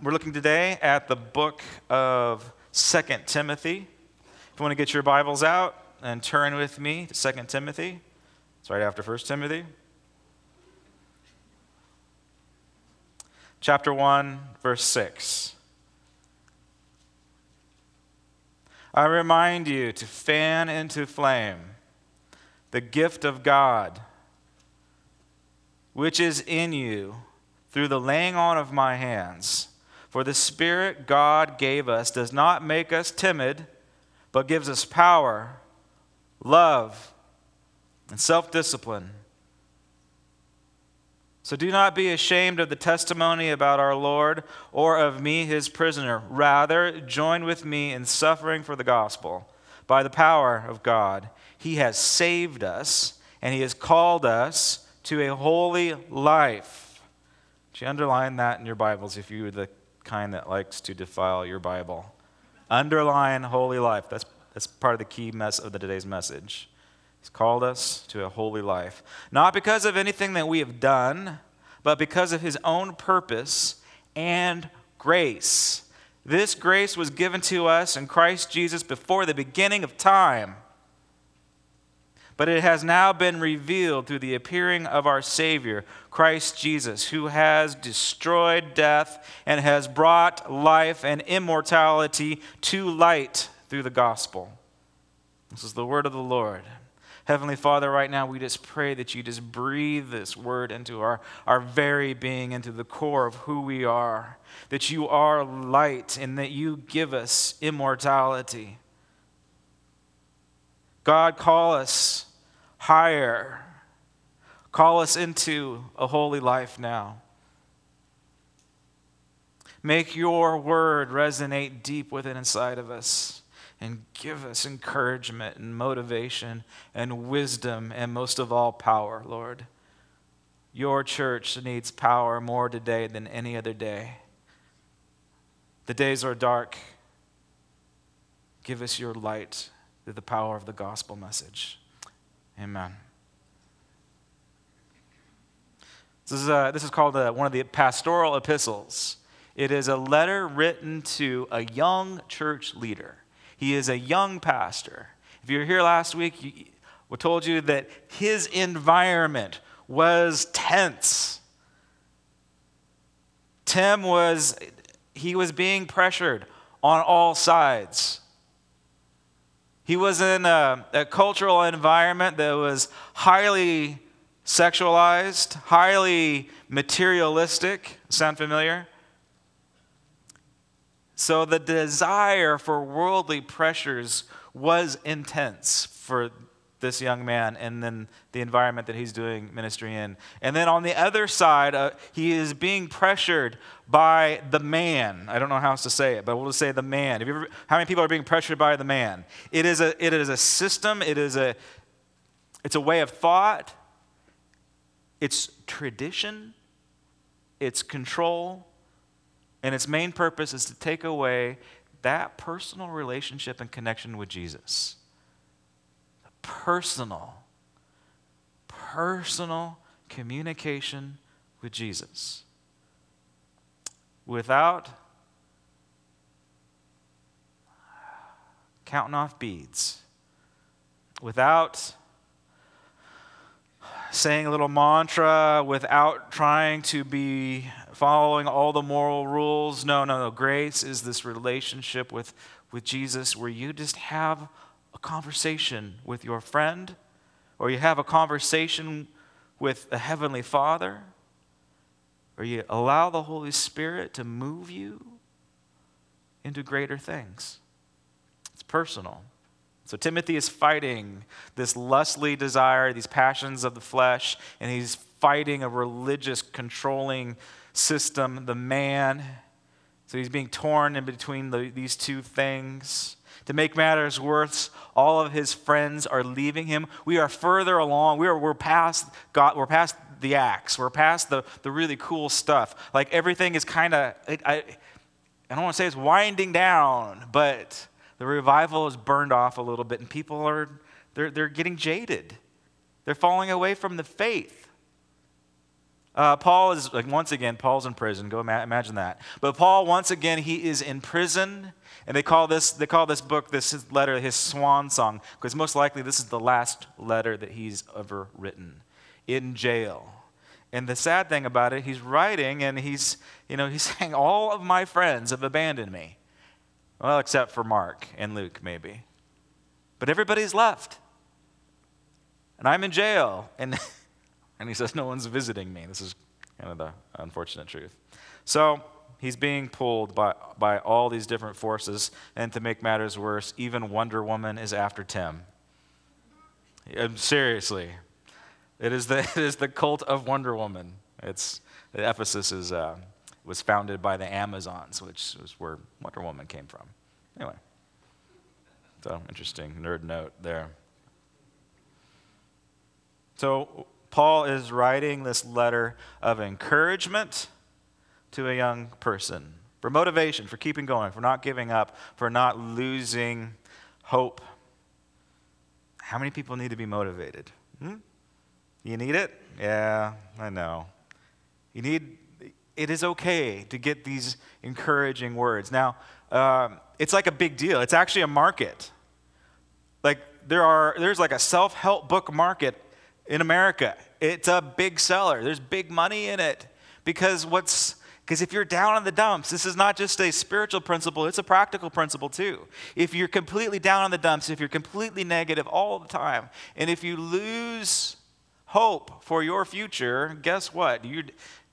We're looking today at the book of Second Timothy. If you want to get your Bibles out and turn with me to Second Timothy, it's right after First Timothy. Chapter 1, verse 6. I remind you to fan into flame the gift of God, which is in you through the laying on of my hands. For the Spirit God gave us does not make us timid, but gives us power, love, and self discipline. So do not be ashamed of the testimony about our Lord or of me, his prisoner. Rather, join with me in suffering for the gospel. By the power of God, he has saved us, and he has called us to a holy life. Should you underline that in your Bibles if you the kind that likes to defile your Bible. Underline holy life. That's, that's part of the key mess of the today's message. He's called us to a holy life. Not because of anything that we have done, but because of his own purpose and grace. This grace was given to us in Christ Jesus before the beginning of time but it has now been revealed through the appearing of our Savior, Christ Jesus, who has destroyed death and has brought life and immortality to light through the gospel. This is the word of the Lord. Heavenly Father, right now we just pray that you just breathe this word into our, our very being, into the core of who we are, that you are light and that you give us immortality. God, call us higher. Call us into a holy life now. Make your word resonate deep within inside of us and give us encouragement and motivation and wisdom and most of all power, Lord. Your church needs power more today than any other day. The days are dark. Give us your light through the power of the gospel message. Amen. This is, uh, this is called uh, one of the pastoral epistles. It is a letter written to a young church leader. He is a young pastor. If you were here last week, we told you that his environment was tense. Tim was, he was being pressured on all sides. He was in a, a cultural environment that was highly sexualized, highly materialistic. Sound familiar? So the desire for worldly pressures was intense for this young man and then the environment that he's doing ministry in. And then on the other side, uh, he is being pressured by the man. I don't know how else to say it, but we'll just say the man. Ever, how many people are being pressured by the man? It is a, it is a system, it is a, it's a way of thought, it's tradition, it's control, and its main purpose is to take away that personal relationship and connection with Jesus personal, personal communication with Jesus. Without counting off beads, without saying a little mantra, without trying to be following all the moral rules. No, no, no. Grace is this relationship with, with Jesus where you just have a conversation with your friend, or you have a conversation with a heavenly Father, or you allow the Holy Spirit to move you into greater things. It's personal. So Timothy is fighting this lustly desire, these passions of the flesh, and he's fighting a religious controlling system, the man. So he's being torn in between the, these two things. To make matters worse, all of his friends are leaving him. We are further along. We are, we're past God, we're past the acts. We're past the, the really cool stuff. Like everything is kind of, I, I don't want to say it's winding down, but the revival is burned off a little bit and people are, they're, they're getting jaded. They're falling away from the faith. Uh, Paul is, like, once again, Paul's in prison. Go ima- imagine that. But Paul, once again, he is in prison. And they call this, they call this book, this letter, his swan song, because most likely this is the last letter that he's ever written in jail. And the sad thing about it, he's writing and he's, you know, he's saying, All of my friends have abandoned me. Well, except for Mark and Luke, maybe. But everybody's left. And I'm in jail. And, and he says, No one's visiting me. This is kind of the unfortunate truth. So he's being pulled by, by all these different forces. And to make matters worse, even Wonder Woman is after Tim. Seriously. It is the, it is the cult of Wonder Woman. It's, Ephesus is, uh, was founded by the Amazons, which was where Wonder Woman came from. Anyway, so interesting nerd note there. So, Paul is writing this letter of encouragement to a young person for motivation, for keeping going, for not giving up, for not losing hope. How many people need to be motivated? Hmm? You need it? Yeah, I know. You need, it is okay to get these encouraging words. Now, um, it's like a big deal. It's actually a market. Like, there are, there's like a self help book market in America. It's a big seller, there's big money in it. Because what's, because if you're down in the dumps, this is not just a spiritual principle, it's a practical principle too. If you're completely down in the dumps, if you're completely negative all the time, and if you lose hope for your future, guess what? You,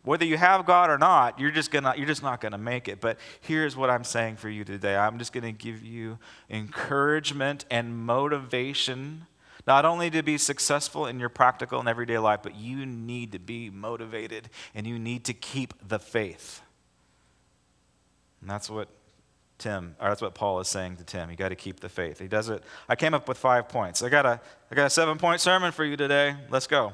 whether you have God or not, you're just gonna you're just not gonna make it. But here's what I'm saying for you today. I'm just gonna give you encouragement and motivation, not only to be successful in your practical and everyday life, but you need to be motivated and you need to keep the faith. And that's what Tim, or that's what Paul is saying to Tim. You got to keep the faith. He does it. I came up with five points. I got a, I got a seven point sermon for you today. Let's go.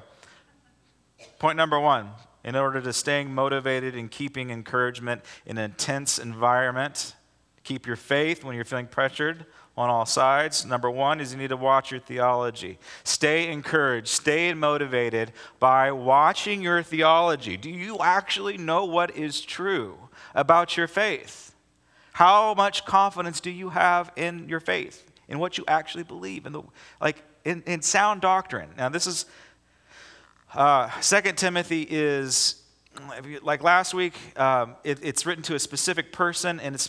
Point number one in order to staying motivated and keeping encouragement in an intense environment, keep your faith when you're feeling pressured on all sides. Number one is you need to watch your theology. Stay encouraged, stay motivated by watching your theology. Do you actually know what is true about your faith? How much confidence do you have in your faith, in what you actually believe, in the like in, in sound doctrine? Now, this is uh, Second Timothy is like last week. Um, it, it's written to a specific person and it's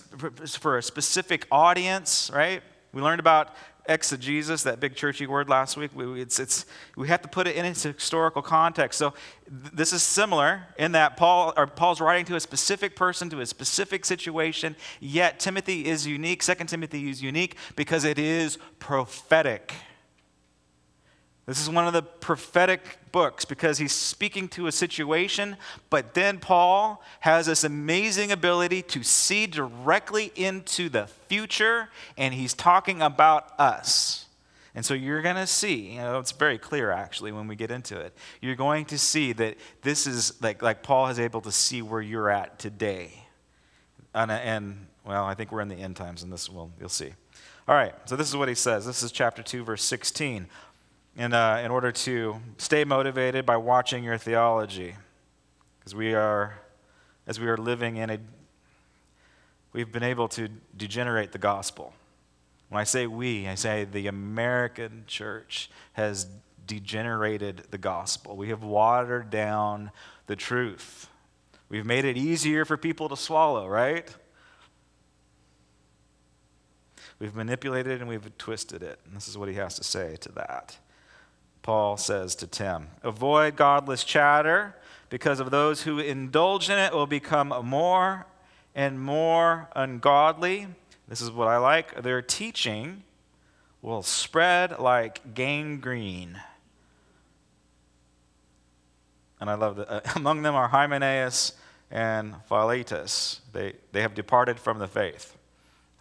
for a specific audience, right? We learned about exegesis, that big churchy word last week. We, it's, it's, we have to put it in its historical context. So th- this is similar in that Paul, or Paul's writing to a specific person, to a specific situation, yet Timothy is unique. Second Timothy is unique because it is prophetic. This is one of the prophetic books because he's speaking to a situation, but then Paul has this amazing ability to see directly into the future, and he's talking about us. And so you're going to see, you know, it's very clear actually when we get into it. You're going to see that this is like, like Paul is able to see where you're at today. And, and well, I think we're in the end times, and this will, you'll see. All right, so this is what he says. This is chapter 2, verse 16 in, uh, in order to stay motivated by watching your theology. Because we are, as we are living in a, we've been able to degenerate the gospel. When I say we, I say the American church has degenerated the gospel. We have watered down the truth. We've made it easier for people to swallow, right? We've manipulated and we've twisted it. And this is what he has to say to that. Paul says to Tim. Avoid godless chatter, because of those who indulge in it will become more and more ungodly. This is what I like. Their teaching will spread like gangrene. And I love that. Uh, among them are Hymenaeus and Philetus. They, they have departed from the faith.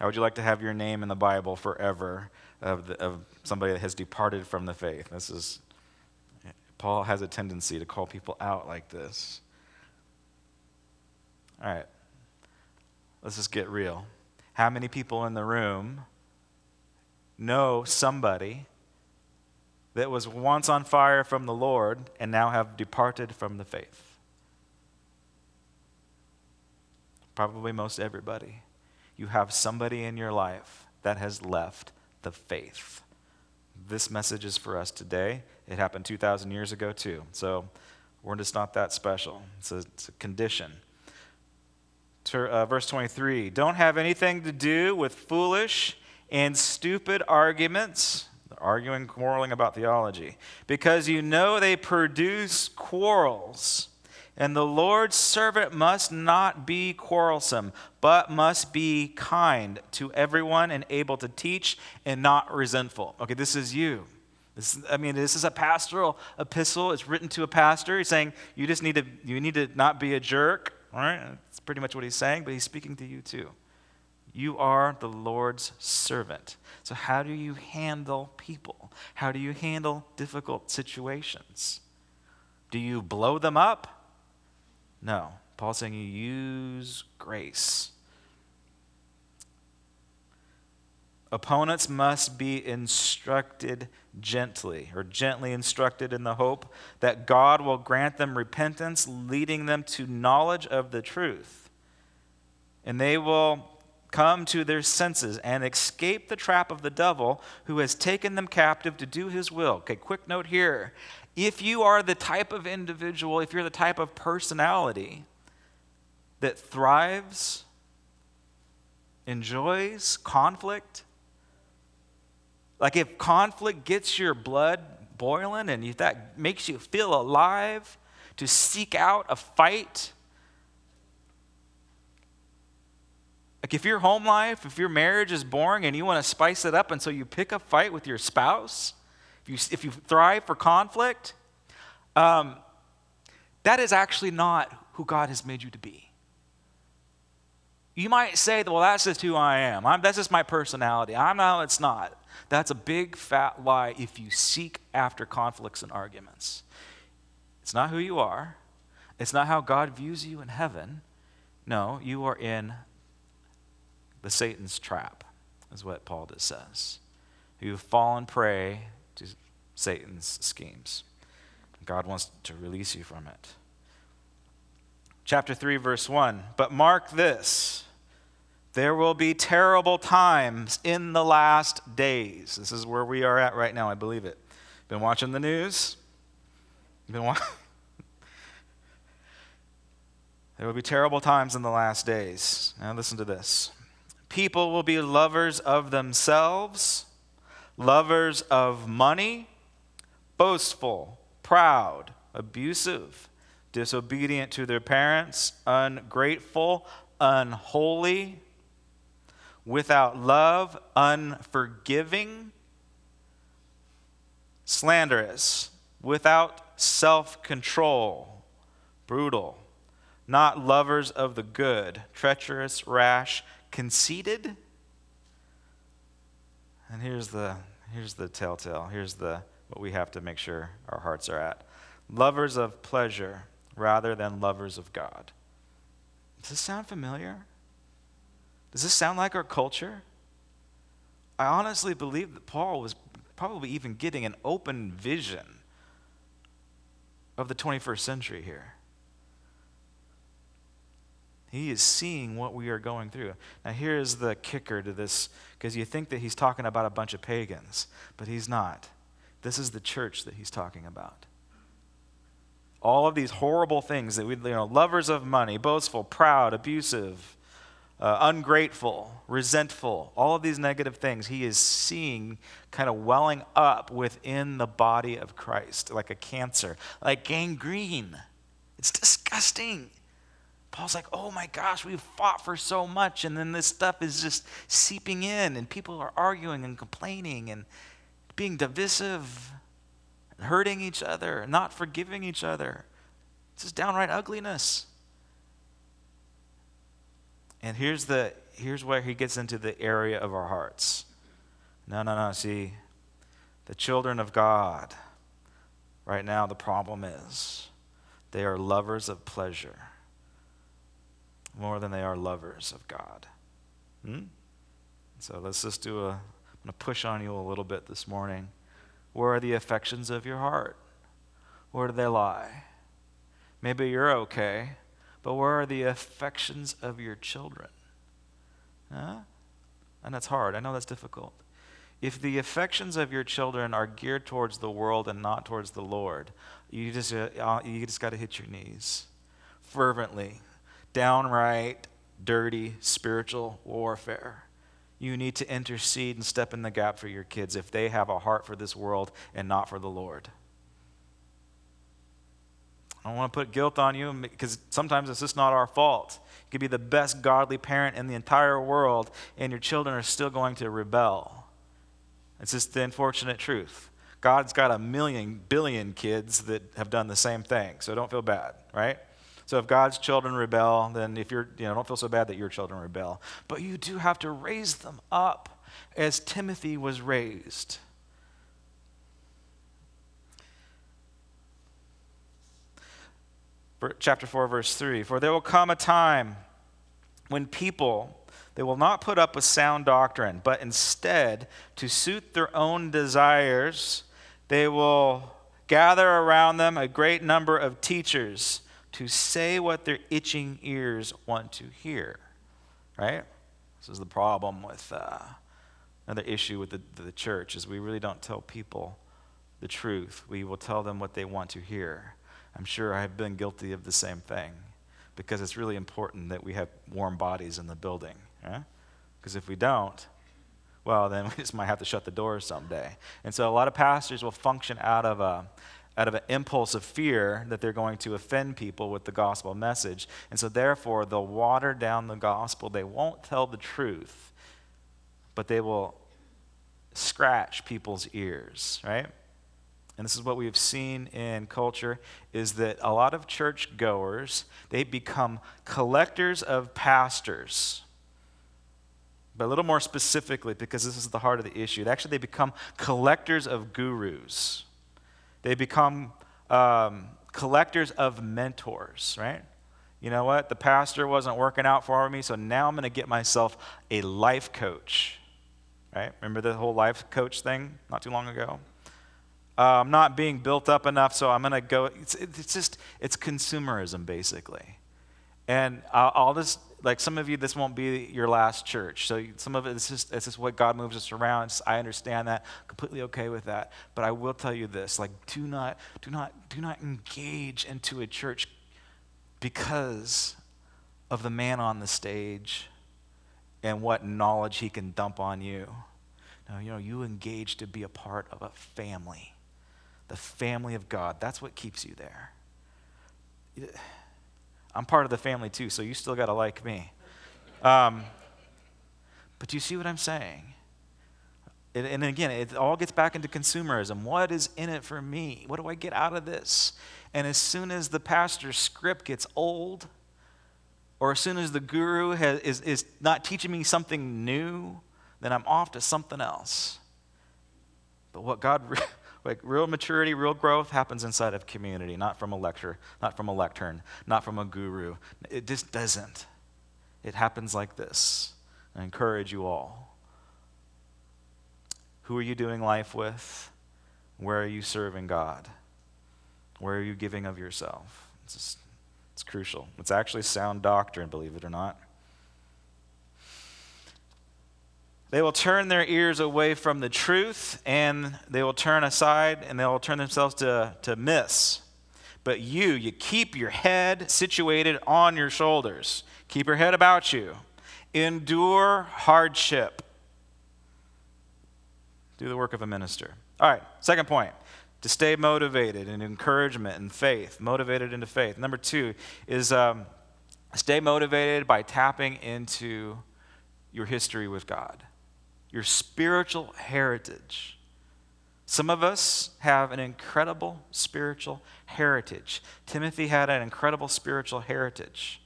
How would you like to have your name in the Bible forever of, the, of somebody that has departed from the faith. This is, Paul has a tendency to call people out like this. All right, let's just get real. How many people in the room know somebody that was once on fire from the Lord and now have departed from the faith? probably most everybody, you have somebody in your life that has left the faith. This message is for us today. It happened 2,000 years ago, too. So we're just not that special. It's a, it's a condition. Ter, uh, verse 23 Don't have anything to do with foolish and stupid arguments, arguing, quarreling about theology, because you know they produce quarrels. And the Lord's servant must not be quarrelsome, but must be kind to everyone and able to teach and not resentful. Okay, this is you. This, I mean, this is a pastoral epistle. It's written to a pastor. He's saying you just need to you need to not be a jerk. Right, that's pretty much what he's saying. But he's speaking to you too. You are the Lord's servant. So how do you handle people? How do you handle difficult situations? Do you blow them up? No. Paul's saying you use grace. Opponents must be instructed gently, or gently instructed in the hope that God will grant them repentance, leading them to knowledge of the truth. And they will come to their senses and escape the trap of the devil who has taken them captive to do his will. Okay, quick note here. If you are the type of individual, if you're the type of personality that thrives, enjoys conflict, like if conflict gets your blood boiling and that makes you feel alive to seek out a fight, like if your home life, if your marriage is boring and you want to spice it up and so you pick a fight with your spouse, if you, if you thrive for conflict, um, that is actually not who God has made you to be. You might say, well, that's just who I am. I'm, that's just my personality. I'm not, it's not. That's a big fat lie if you seek after conflicts and arguments. It's not who you are, it's not how God views you in heaven. No, you are in the Satan's trap, is what Paul just says. You've fallen prey to Satan's schemes. God wants to release you from it. Chapter 3, verse 1. But mark this there will be terrible times in the last days. This is where we are at right now, I believe it. Been watching the news? Been wa- there will be terrible times in the last days. Now, listen to this. People will be lovers of themselves, lovers of money, boastful, proud, abusive, disobedient to their parents, ungrateful, unholy without love, unforgiving, slanderous, without self control, brutal, not lovers of the good, treacherous, rash, conceited. And here's the, here's the telltale. Here's the, what we have to make sure our hearts are at. Lovers of pleasure rather than lovers of God. Does this sound familiar? Does this sound like our culture? I honestly believe that Paul was probably even getting an open vision of the 21st century here. He is seeing what we are going through. Now, here's the kicker to this because you think that he's talking about a bunch of pagans, but he's not. This is the church that he's talking about. All of these horrible things that we, you know, lovers of money, boastful, proud, abusive, uh, ungrateful, resentful, all of these negative things he is seeing kind of welling up within the body of Christ, like a cancer, like gangrene. It's disgusting. Paul's like, oh my gosh, we've fought for so much, and then this stuff is just seeping in, and people are arguing and complaining and being divisive, and hurting each other, not forgiving each other. It's just downright ugliness. And here's the here's where he gets into the area of our hearts. No, no, no. See, the children of God, right now, the problem is they are lovers of pleasure more than they are lovers of God. Hmm? So let's just do a, I'm going to push on you a little bit this morning. Where are the affections of your heart? Where do they lie? Maybe you're okay, But where are the affections of your children? Huh? And that's hard. I know that's difficult. If the affections of your children are geared towards the world and not towards the Lord, you just, uh, you just got to hit your knees fervently, downright, dirty spiritual warfare. You need to intercede and step in the gap for your kids if they have a heart for this world and not for the Lord. I don't want to put guilt on you because sometimes it's just not our fault. You could be the best godly parent in the entire world, and your children are still going to rebel. It's just the unfortunate truth. God's got a million, billion kids that have done the same thing, so don't feel bad, right? So if God's children rebel, then if you're, you know, don't feel so bad that your children rebel. But you do have to raise them up as Timothy was raised. chapter 4, verse 3 For there will come a time when people. They will not put up with sound doctrine, but instead, to suit their own desires, they will gather around them a great number of teachers to say what their itching ears want to hear. Right? This is the problem with uh, another issue with the, the church is we really don't tell people the truth. We will tell them what they want to hear. I'm sure I have been guilty of the same thing because it's really important that we have warm bodies in the building. Because if we don't, well, then we just might have to shut the doors someday. And so a lot of pastors will function out of a out of an impulse of fear that they're going to offend people with the gospel message. And so therefore they'll water down the gospel. They won't tell the truth, but they will scratch people's ears, right? and this is what we've seen in culture is that a lot of church goers they become collectors of pastors but a little more specifically because this is the heart of the issue actually they become collectors of gurus they become um, collectors of mentors right you know what the pastor wasn't working out for me so now i'm going to get myself a life coach right remember the whole life coach thing not too long ago uh, I'm not being built up enough, so I'm going to go. It's, it's just, it's consumerism, basically. And I'll, just, like some of you, this won't be your last church. So some of it is just, it's just what God moves us around. I understand that, completely okay with that. But I will tell you this, like, do not, do not, do not engage into a church because of the man on the stage and what knowledge he can dump on you. No, you know, you engage to be a part of a family the family of God. That's what keeps you there. I'm part of the family too, so you still got to like me. Um, but do you see what I'm saying? And, and again, it all gets back into consumerism. What is in it for me? What do I get out of this? And as soon as the pastor's script gets old, or as soon as the guru has, is, is not teaching me something new, then I'm off to something else. But what God like real maturity, real growth happens inside of community, not from a lecture, not from a lectern, not from a guru. It just doesn't. It happens like this. I encourage you all. Who are you doing life with? Where are you serving God? Where are you giving of yourself? It's, just, it's crucial. It's actually sound doctrine, believe it or not. They will turn their ears away from the truth and they will turn aside and they will turn themselves to, to myths. But you, you keep your head situated on your shoulders. Keep your head about you. Endure hardship. Do the work of a minister. All right, second point to stay motivated and encouragement and faith, motivated into faith. Number two is um, stay motivated by tapping into your history with God your spiritual heritage. Some of us have an incredible spiritual heritage. Timothy had an incredible spiritual heritage.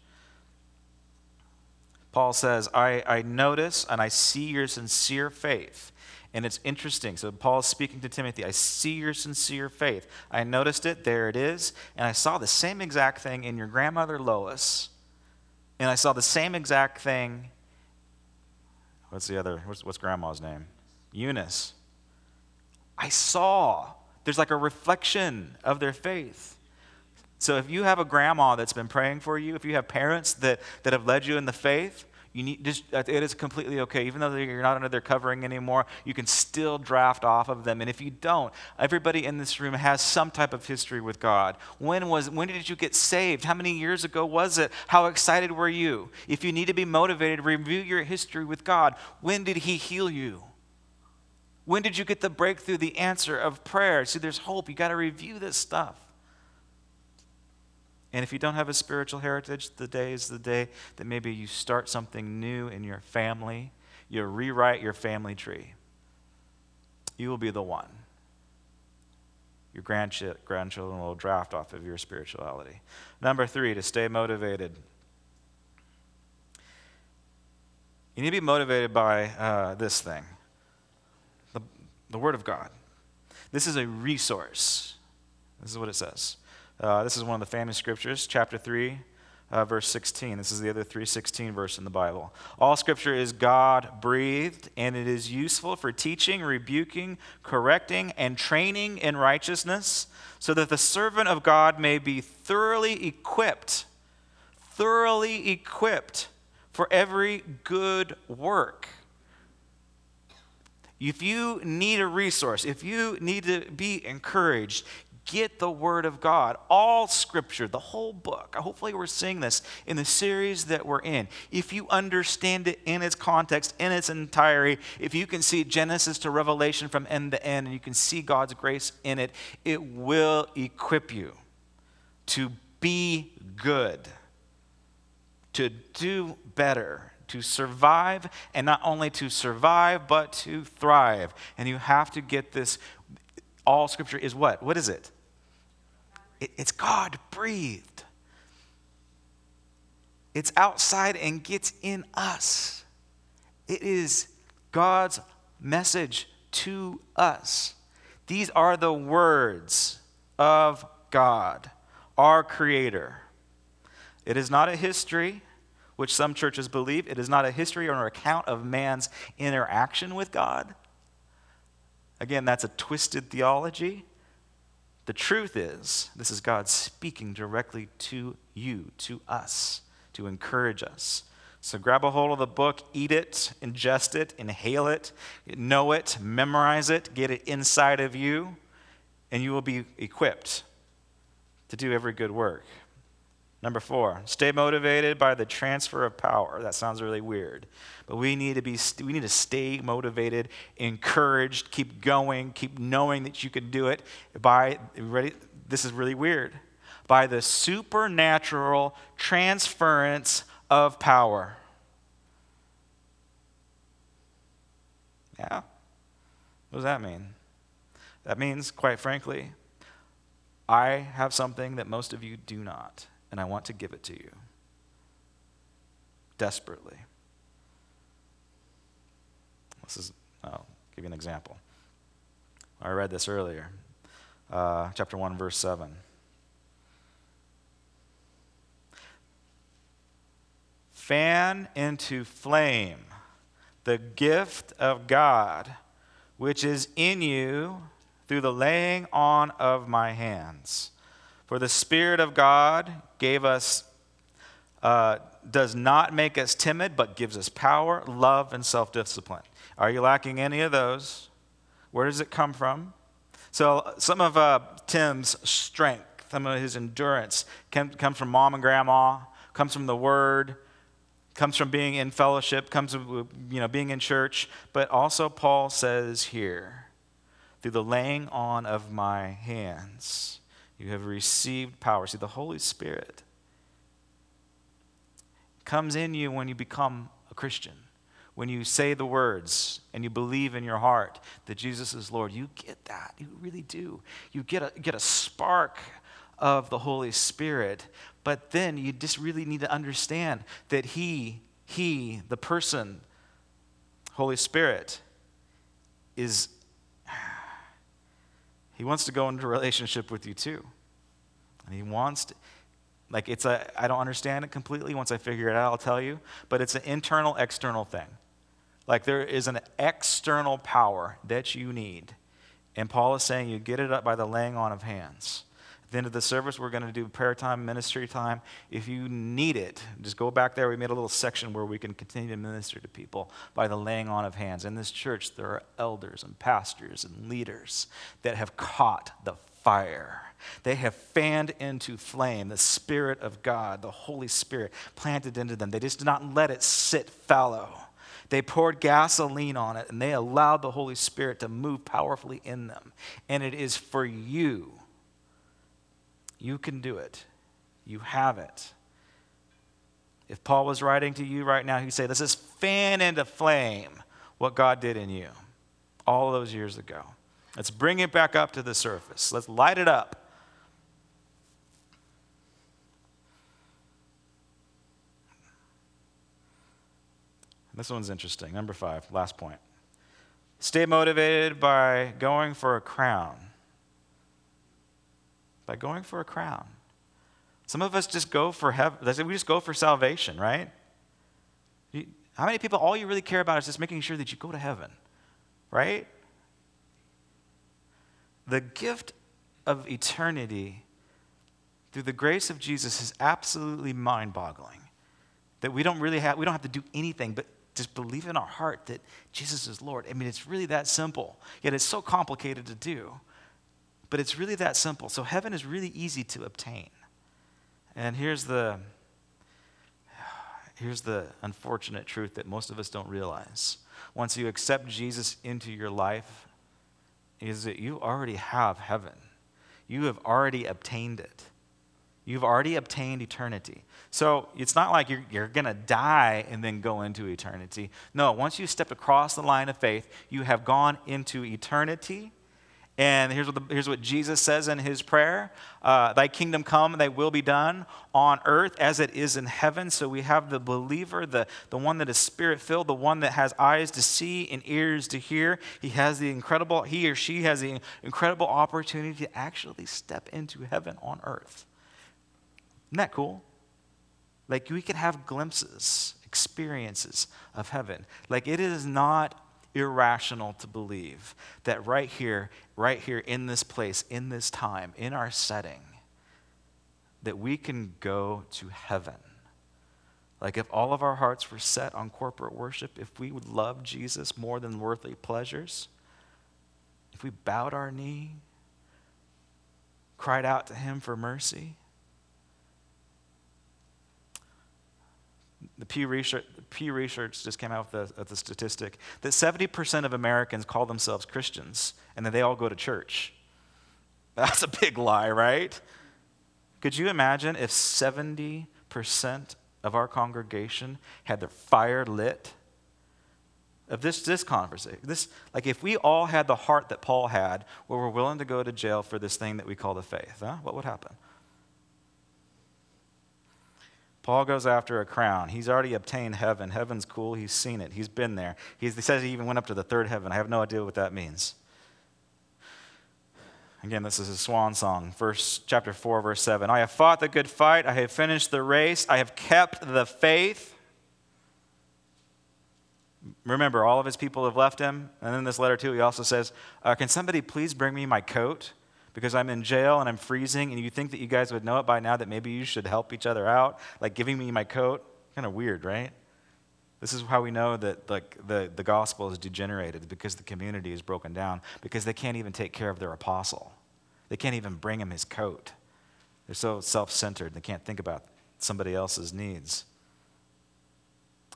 Paul says, I, I notice and I see your sincere faith. And it's interesting. So Paul is speaking to Timothy. I see your sincere faith. I noticed it. There it is. And I saw the same exact thing in your grandmother Lois. And I saw the same exact thing What's the other? What's, what's grandma's name? Eunice. I saw. There's like a reflection of their faith. So if you have a grandma that's been praying for you, if you have parents that, that have led you in the faith, you need just uh, it is completely okay. Even though you're not under their covering anymore, you can still draft off of them. And if you don't, everybody in this room has some type of history with God. When was when did you get saved? How many years ago was it? How excited were you? If you need to be motivated, review your history with God. When did he heal you? When did you get the breakthrough, the answer of prayer? See, there's hope. You got to review this stuff. And if you don't have a spiritual heritage, the day is the day that maybe you start something new in your family. You rewrite your family tree. You will be the one. Your grandchildren will draft off of your spirituality. Number three, to stay motivated. You need to be motivated by uh, this thing the, the Word of God. This is a resource. This is what it says. Uh, this is one of the famous scriptures, chapter 3, uh, verse 16. This is the other 316 verse in the Bible. All scripture is God breathed, and it is useful for teaching, rebuking, correcting, and training in righteousness, so that the servant of God may be thoroughly equipped, thoroughly equipped for every good work. If you need a resource, if you need to be encouraged, get the Word of God, all Scripture, the whole book. Hopefully, we're seeing this in the series that we're in. If you understand it in its context, in its entirety, if you can see Genesis to Revelation from end to end, and you can see God's grace in it, it will equip you to be good, to do better. To survive, and not only to survive, but to thrive. And you have to get this all scripture is what? What is it? It's God breathed. It's outside and gets in us. It is God's message to us. These are the words of God, our Creator. It is not a history, which some churches believe. It is not a history or an account of man's interaction with God. Again, that's a twisted theology. The truth is, this is God speaking directly to you, to us, to encourage us. So grab a hold of the book, eat it, ingest it, inhale it, know it, memorize it, get it inside of you, and you will be equipped to do every good work. Number four, stay motivated by the transfer of power. That sounds really weird, but we need to be we need to stay motivated, encouraged, keep going, keep knowing that you can do it. By ready, this is really weird. By the supernatural transference of power. Yeah. What does that mean? That means, quite frankly, I have something that most of you do not and I want to give it to you desperately. This is, I'll give you an example. I read this earlier, uh, chapter 1, verse 7. Fan into flame the gift of God which is in you through the laying on of my hands. For the Spirit of God gave us, uh, does not make us timid, but gives us power, love, and self discipline. Are you lacking any of those? Where does it come from? So, some of uh, Tim's strength, some of his endurance can, comes from mom and grandma, comes from the Word, comes from being in fellowship, comes from you know, being in church. But also, Paul says here, through the laying on of my hands. You have received power. See, the Holy Spirit comes in you when you become a Christian. When you say the words and you believe in your heart that Jesus is Lord, you get that. You really do. You get a, get a spark of the Holy Spirit, but then you just really need to understand that He, He, the person, Holy Spirit, is he wants to go into a relationship with you too. And he wants to, like, it's a, I don't understand it completely. Once I figure it out, I'll tell you. But it's an internal, external thing. Like, there is an external power that you need. And Paul is saying you get it up by the laying on of hands. The end of the service, we're going to do prayer time, ministry time. If you need it, just go back there. We made a little section where we can continue to minister to people by the laying on of hands. In this church, there are elders and pastors and leaders that have caught the fire. They have fanned into flame the Spirit of God, the Holy Spirit planted into them. They just did not let it sit fallow. They poured gasoline on it and they allowed the Holy Spirit to move powerfully in them. And it is for you you can do it. You have it. If Paul was writing to you right now, he'd say, This is fan into flame what God did in you all those years ago. Let's bring it back up to the surface. Let's light it up. This one's interesting. Number five, last point. Stay motivated by going for a crown by going for a crown. Some of us just go for heaven. We just go for salvation, right? How many people, all you really care about is just making sure that you go to heaven, right? The gift of eternity through the grace of Jesus is absolutely mind boggling. That we don't really have, we don't have to do anything but just believe in our heart that Jesus is Lord. I mean, it's really that simple, yet it's so complicated to do. But it's really that simple. So heaven is really easy to obtain. And here's the here's the unfortunate truth that most of us don't realize. Once you accept Jesus into your life, is that you already have heaven. You have already obtained it. You've already obtained eternity. So it's not like you're, you're going to die and then go into eternity. No, once you step across the line of faith, you have gone into eternity and here's what, the, here's what Jesus says in his prayer uh, Thy kingdom come, thy will be done on earth as it is in heaven. So we have the believer, the, the one that is spirit filled, the one that has eyes to see and ears to hear. He has the incredible, he or she has the incredible opportunity to actually step into heaven on earth. Isn't that cool? Like we can have glimpses, experiences of heaven. Like it is not irrational to believe that right here, right here in this place, in this time, in our setting, that we can go to heaven. Like if all of our hearts were set on corporate worship, if we would love Jesus more than worldly pleasures, if we bowed our knee, cried out to him for mercy, the Pew Research, Pew Research just came out with the, statistic that 70% of Americans call themselves Christians and that they all go to church. That's a big lie, right? Could you imagine if 70% of our congregation had their fire lit? Of this, this conversation, this, like if we all had the heart that Paul had, where we're willing to go to jail for this thing that we call the faith, huh? what would happen? Paul goes after a crown. He's already obtained heaven. Heaven's cool. He's seen it. He's been there. He's, he says he even went up to the third heaven. I have no idea what that means. Again, this is a swan song. Verse chapter 4, verse 7. I have fought the good fight. I have finished the race. I have kept the faith. Remember, all of his people have left him. And in this letter, too, he also says, uh, Can somebody please bring me my coat? Because I'm in jail and I'm freezing, and you think that you guys would know it by now that maybe you should help each other out, like giving me my coat. Kind of weird, right? This is how we know that like the, the gospel is degenerated because the community is broken down because they can't even take care of their apostle. They can't even bring him his coat. They're so self-centered. They can't think about somebody else's needs.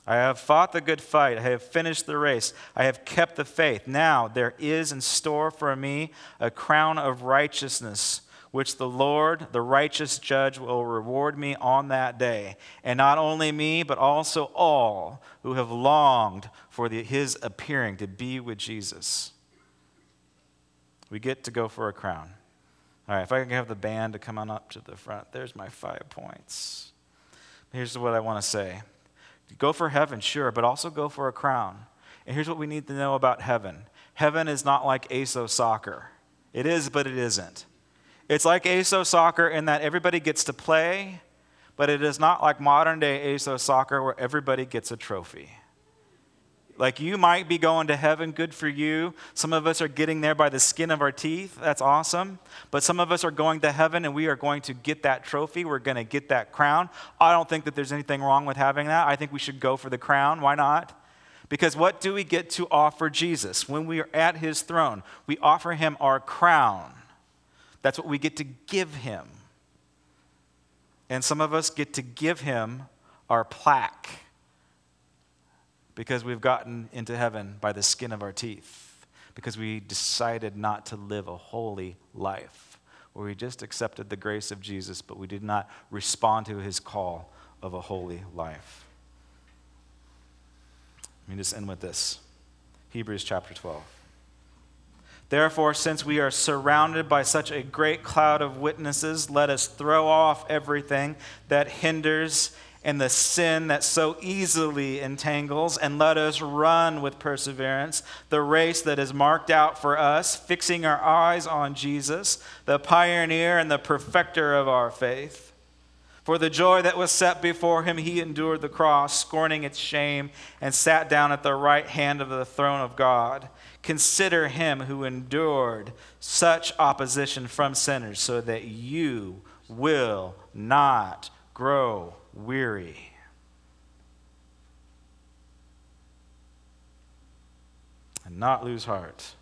I have fought the good fight. I have finished the race. I have kept the faith. Now there is in store for me a crown of righteousness, which the Lord, the righteous judge, will reward me on that day. And not only me, but also all who have longed for the, his appearing to be with Jesus. We get to go for a crown. All right, if I can have the band to come on up to the front, there's my five points. Here's what I want to say. Go for heaven, sure, but also go for a crown. And here's what we need to know about heaven heaven is not like AYSO soccer. It is, but it isn't. It's like AYSO soccer in that everybody gets to play, but it is not like modern day AYSO soccer where everybody gets a trophy. Like you might be going to heaven, good for you. Some of us are getting there by the skin of our teeth. That's awesome. But some of us are going to heaven and we are going to get that trophy. We're going to get that crown. I don't think that there's anything wrong with having that. I think we should go for the crown. Why not? Because what do we get to offer Jesus? When we are at his throne, we offer him our crown. That's what we get to give him. And some of us get to give him our plaque because we've gotten into heaven by the skin of our teeth, because we decided not to live a holy life, where we just accepted the grace of Jesus, but we did not respond to his call of a holy life. Let me just end with this Hebrews chapter 12. Therefore, since we are surrounded by such a great cloud of witnesses, let us throw off everything that hinders and the sin that so easily entangles, and let us run with perseverance the race that is marked out for us, fixing our eyes on Jesus, the pioneer and the perfecter of our faith. For the joy that was set before him, he endured the cross, scorning its shame, and sat down at the right hand of the throne of God. Consider him who endured such opposition from sinners, so that you will not grow weary. And not lose heart.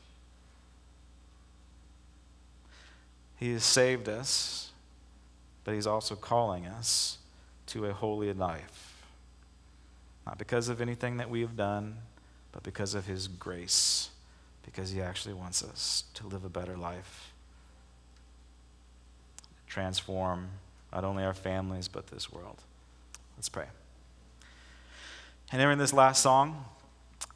He has saved us, but He's also calling us to a holy life. Not because of anything that we have done, but because of His grace, because He actually wants us to live a better life, transform not only our families, but this world. Let's pray. And then in this last song,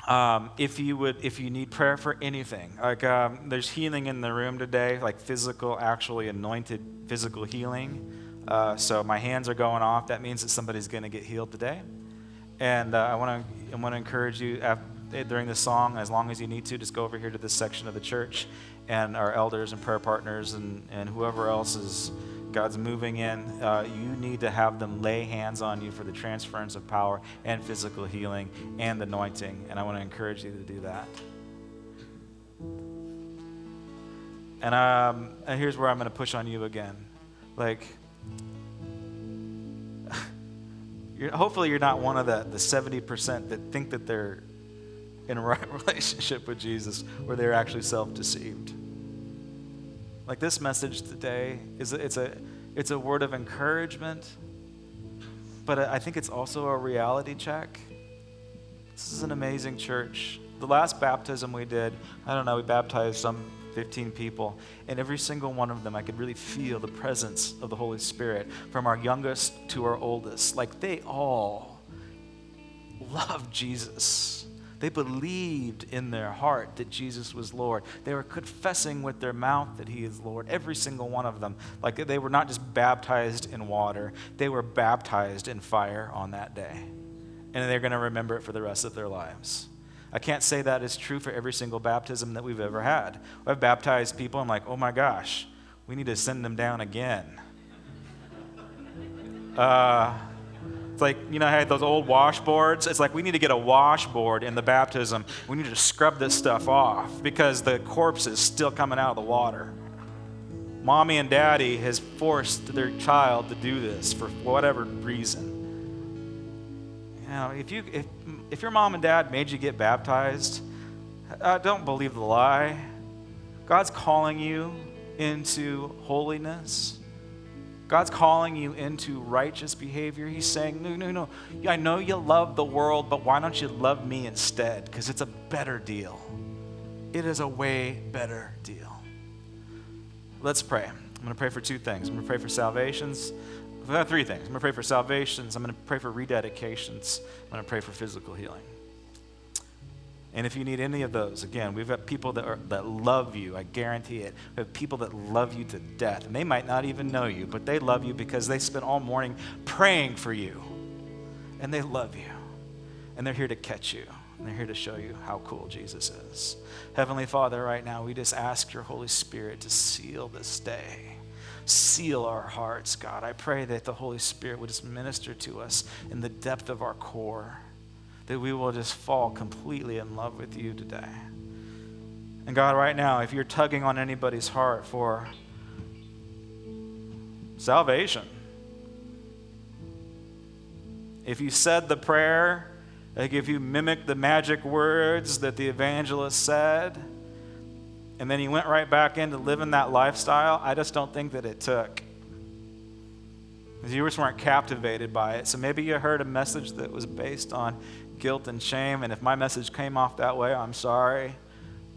um, if you would, if you need prayer for anything, like um, there's healing in the room today, like physical, actually anointed physical healing. Uh, so my hands are going off. That means that somebody's going to get healed today. And uh, I want to, I want to encourage you after, during this song, as long as you need to, just go over here to this section of the church, and our elders and prayer partners and, and whoever else is God's moving in, uh, you need to have them lay hands on you for the transference of power and physical healing and anointing. And I want to encourage you to do that. And, um, and here's where I'm going to push on you again. Like, you're, hopefully, you're not one of the, the 70% that think that they're in a right relationship with Jesus or they're actually self deceived. Like this message today is it's a it's a word of encouragement, but I think it's also a reality check. This is an amazing church. The last baptism we did, I don't know, we baptized some 15 people, and every single one of them, I could really feel the presence of the Holy Spirit from our youngest to our oldest. Like they all love Jesus. They believed in their heart that Jesus was Lord. They were confessing with their mouth that He is Lord, every single one of them. Like they were not just baptized in water, they were baptized in fire on that day. And they're going to remember it for the rest of their lives. I can't say that is true for every single baptism that we've ever had. I've baptized people, I'm like, oh my gosh, we need to send them down again. Uh, it's like, you know, I had those old washboards. It's like we need to get a washboard in the baptism. We need to scrub this stuff off because the corpse is still coming out of the water. Mommy and daddy has forced their child to do this for whatever reason. You know, if, you, if, if your mom and dad made you get baptized, uh, don't believe the lie. God's calling you into holiness. God's calling you into righteous behavior. He's saying, No, no, no. I know you love the world, but why don't you love me instead? Because it's a better deal. It is a way better deal. Let's pray. I'm going to pray for two things. I'm going to pray for salvations. Uh, three things. I'm going to pray for salvations. I'm going to pray for rededications. I'm going to pray for physical healing. And if you need any of those, again, we've got people that, are, that love you. I guarantee it. We have people that love you to death. And they might not even know you, but they love you because they spent all morning praying for you. And they love you. And they're here to catch you. And they're here to show you how cool Jesus is. Heavenly Father, right now, we just ask your Holy Spirit to seal this day. Seal our hearts, God. I pray that the Holy Spirit would just minister to us in the depth of our core that we will just fall completely in love with you today. And God, right now, if you're tugging on anybody's heart for salvation, if you said the prayer, like if you mimicked the magic words that the evangelist said, and then you went right back into living that lifestyle, I just don't think that it took. You just weren't captivated by it. So maybe you heard a message that was based on guilt and shame. And if my message came off that way, I'm sorry.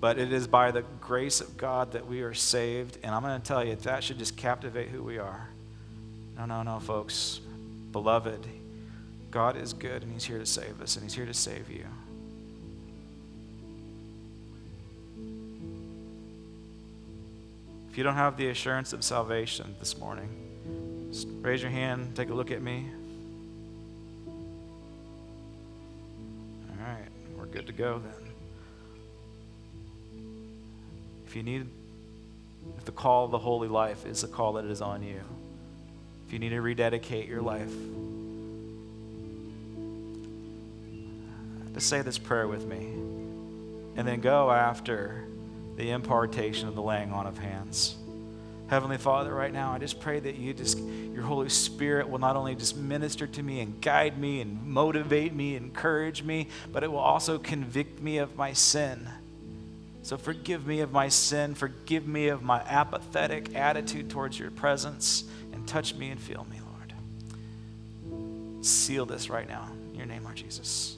But it is by the grace of God that we are saved. And I'm going to tell you, that should just captivate who we are. No, no, no, folks. Beloved, God is good and He's here to save us, and He's here to save you. If you don't have the assurance of salvation this morning, raise your hand, take a look at me. Good to go then. If you need, if the call of the holy life is the call that is on you, if you need to rededicate your life, just say this prayer with me and then go after the impartation of the laying on of hands. Heavenly Father, right now, I just pray that you just, your Holy Spirit will not only just minister to me and guide me and motivate me, encourage me, but it will also convict me of my sin. So forgive me of my sin, forgive me of my apathetic attitude towards your presence, and touch me and feel me, Lord. Seal this right now. In your name, Lord Jesus.